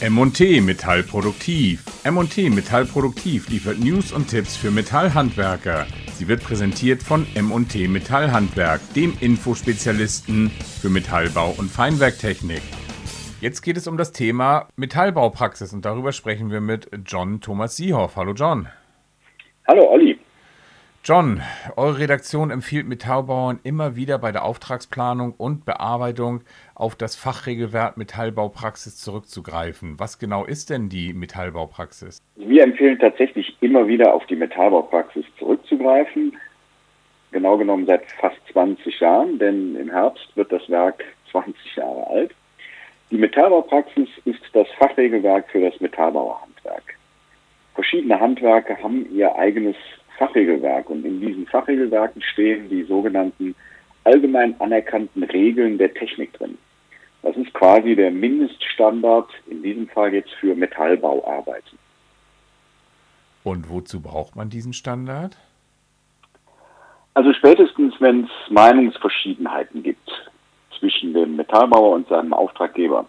M&T Metallproduktiv. M&T Metallproduktiv liefert News und Tipps für Metallhandwerker. Sie wird präsentiert von M&T Metallhandwerk, dem Infospezialisten für Metallbau und Feinwerktechnik. Jetzt geht es um das Thema Metallbaupraxis und darüber sprechen wir mit John Thomas Siehoff. Hallo John. Hallo Olli. John, eure Redaktion empfiehlt Metallbauern immer wieder bei der Auftragsplanung und Bearbeitung auf das Fachregelwerk Metallbaupraxis zurückzugreifen. Was genau ist denn die Metallbaupraxis? Wir empfehlen tatsächlich immer wieder auf die Metallbaupraxis zurückzugreifen. Genau genommen seit fast 20 Jahren, denn im Herbst wird das Werk 20 Jahre alt. Die Metallbaupraxis ist das Fachregelwerk für das Metallbauerhandwerk. Verschiedene Handwerke haben ihr eigenes Fachregelwerk und in diesen Fachregelwerken stehen die sogenannten allgemein anerkannten Regeln der Technik drin. Das ist quasi der Mindeststandard, in diesem Fall jetzt für Metallbauarbeiten. Und wozu braucht man diesen Standard? Also spätestens, wenn es Meinungsverschiedenheiten gibt zwischen dem Metallbauer und seinem Auftraggeber,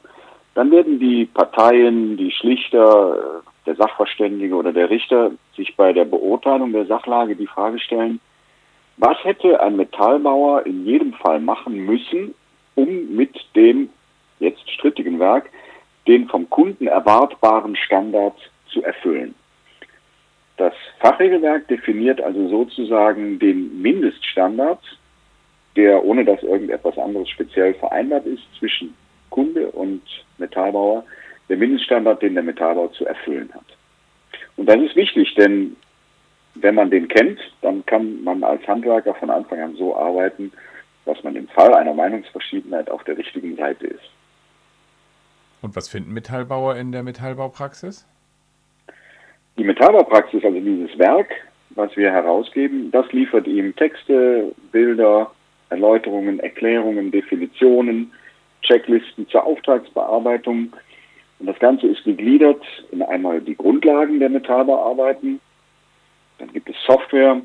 dann werden die Parteien, die Schlichter, der Sachverständige oder der Richter sich bei der Beurteilung der Sachlage die Frage stellen, was hätte ein Metallbauer in jedem Fall machen müssen, um mit dem jetzt strittigen Werk den vom Kunden erwartbaren Standard zu erfüllen. Das Fachregelwerk definiert also sozusagen den Mindeststandard, der ohne dass irgendetwas anderes speziell vereinbart ist zwischen Kunde und Metallbauer, der Mindeststandard, den der Metallbau zu erfüllen hat. Und das ist wichtig, denn wenn man den kennt, dann kann man als Handwerker von Anfang an so arbeiten, dass man im Fall einer Meinungsverschiedenheit auf der richtigen Seite ist. Und was finden Metallbauer in der Metallbaupraxis? Die Metallbaupraxis, also dieses Werk, was wir herausgeben, das liefert ihm Texte, Bilder, Erläuterungen, Erklärungen, Definitionen, Checklisten zur Auftragsbearbeitung, und das Ganze ist gegliedert in einmal die Grundlagen der Metallbearbeiten, dann gibt es Software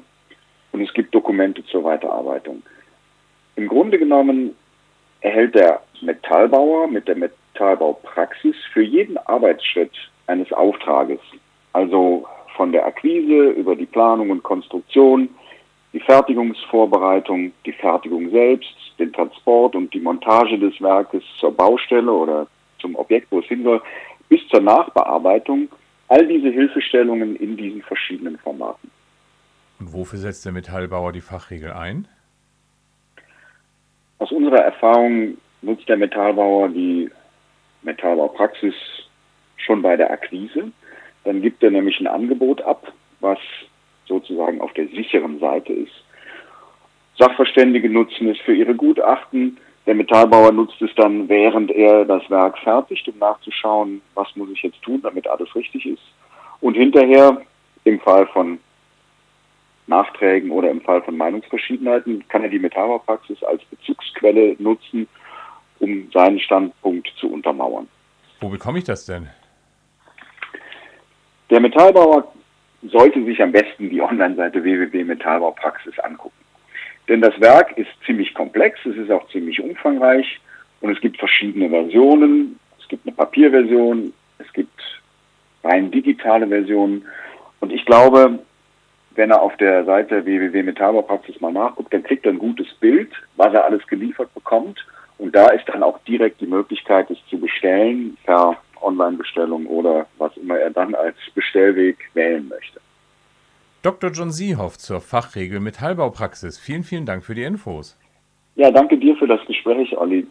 und es gibt Dokumente zur Weiterarbeitung. Im Grunde genommen erhält der Metallbauer mit der Metallbaupraxis für jeden Arbeitsschritt eines Auftrages, also von der Akquise über die Planung und Konstruktion, die Fertigungsvorbereitung, die Fertigung selbst, den Transport und die Montage des Werkes zur Baustelle oder zum Objekt, wo es hin soll, bis zur Nachbearbeitung, all diese Hilfestellungen in diesen verschiedenen Formaten. Und wofür setzt der Metallbauer die Fachregel ein? Aus unserer Erfahrung nutzt der Metallbauer die Metallbaupraxis schon bei der Akquise. Dann gibt er nämlich ein Angebot ab, was sozusagen auf der sicheren Seite ist. Sachverständige nutzen es für ihre Gutachten. Der Metallbauer nutzt es dann, während er das Werk fertigt, um nachzuschauen, was muss ich jetzt tun, damit alles richtig ist. Und hinterher, im Fall von Nachträgen oder im Fall von Meinungsverschiedenheiten, kann er die Metallbaupraxis als Bezugsquelle nutzen, um seinen Standpunkt zu untermauern. Wo bekomme ich das denn? Der Metallbauer sollte sich am besten die Online-Seite www.metallbaupraxis angucken. Denn das Werk ist ziemlich komplex, es ist auch ziemlich umfangreich und es gibt verschiedene Versionen. Es gibt eine Papierversion, es gibt rein digitale Versionen. Und ich glaube, wenn er auf der Seite www.metallbaupraxis mal nachguckt, dann kriegt er ein gutes Bild, was er alles geliefert bekommt. Und da ist dann auch direkt die Möglichkeit, es zu bestellen per Online-Bestellung oder was immer er dann als Bestellweg wählen möchte. Dr. John Siehoff zur Fachregel Metallbaupraxis. Vielen, vielen Dank für die Infos. Ja, danke dir für das Gespräch, Olli.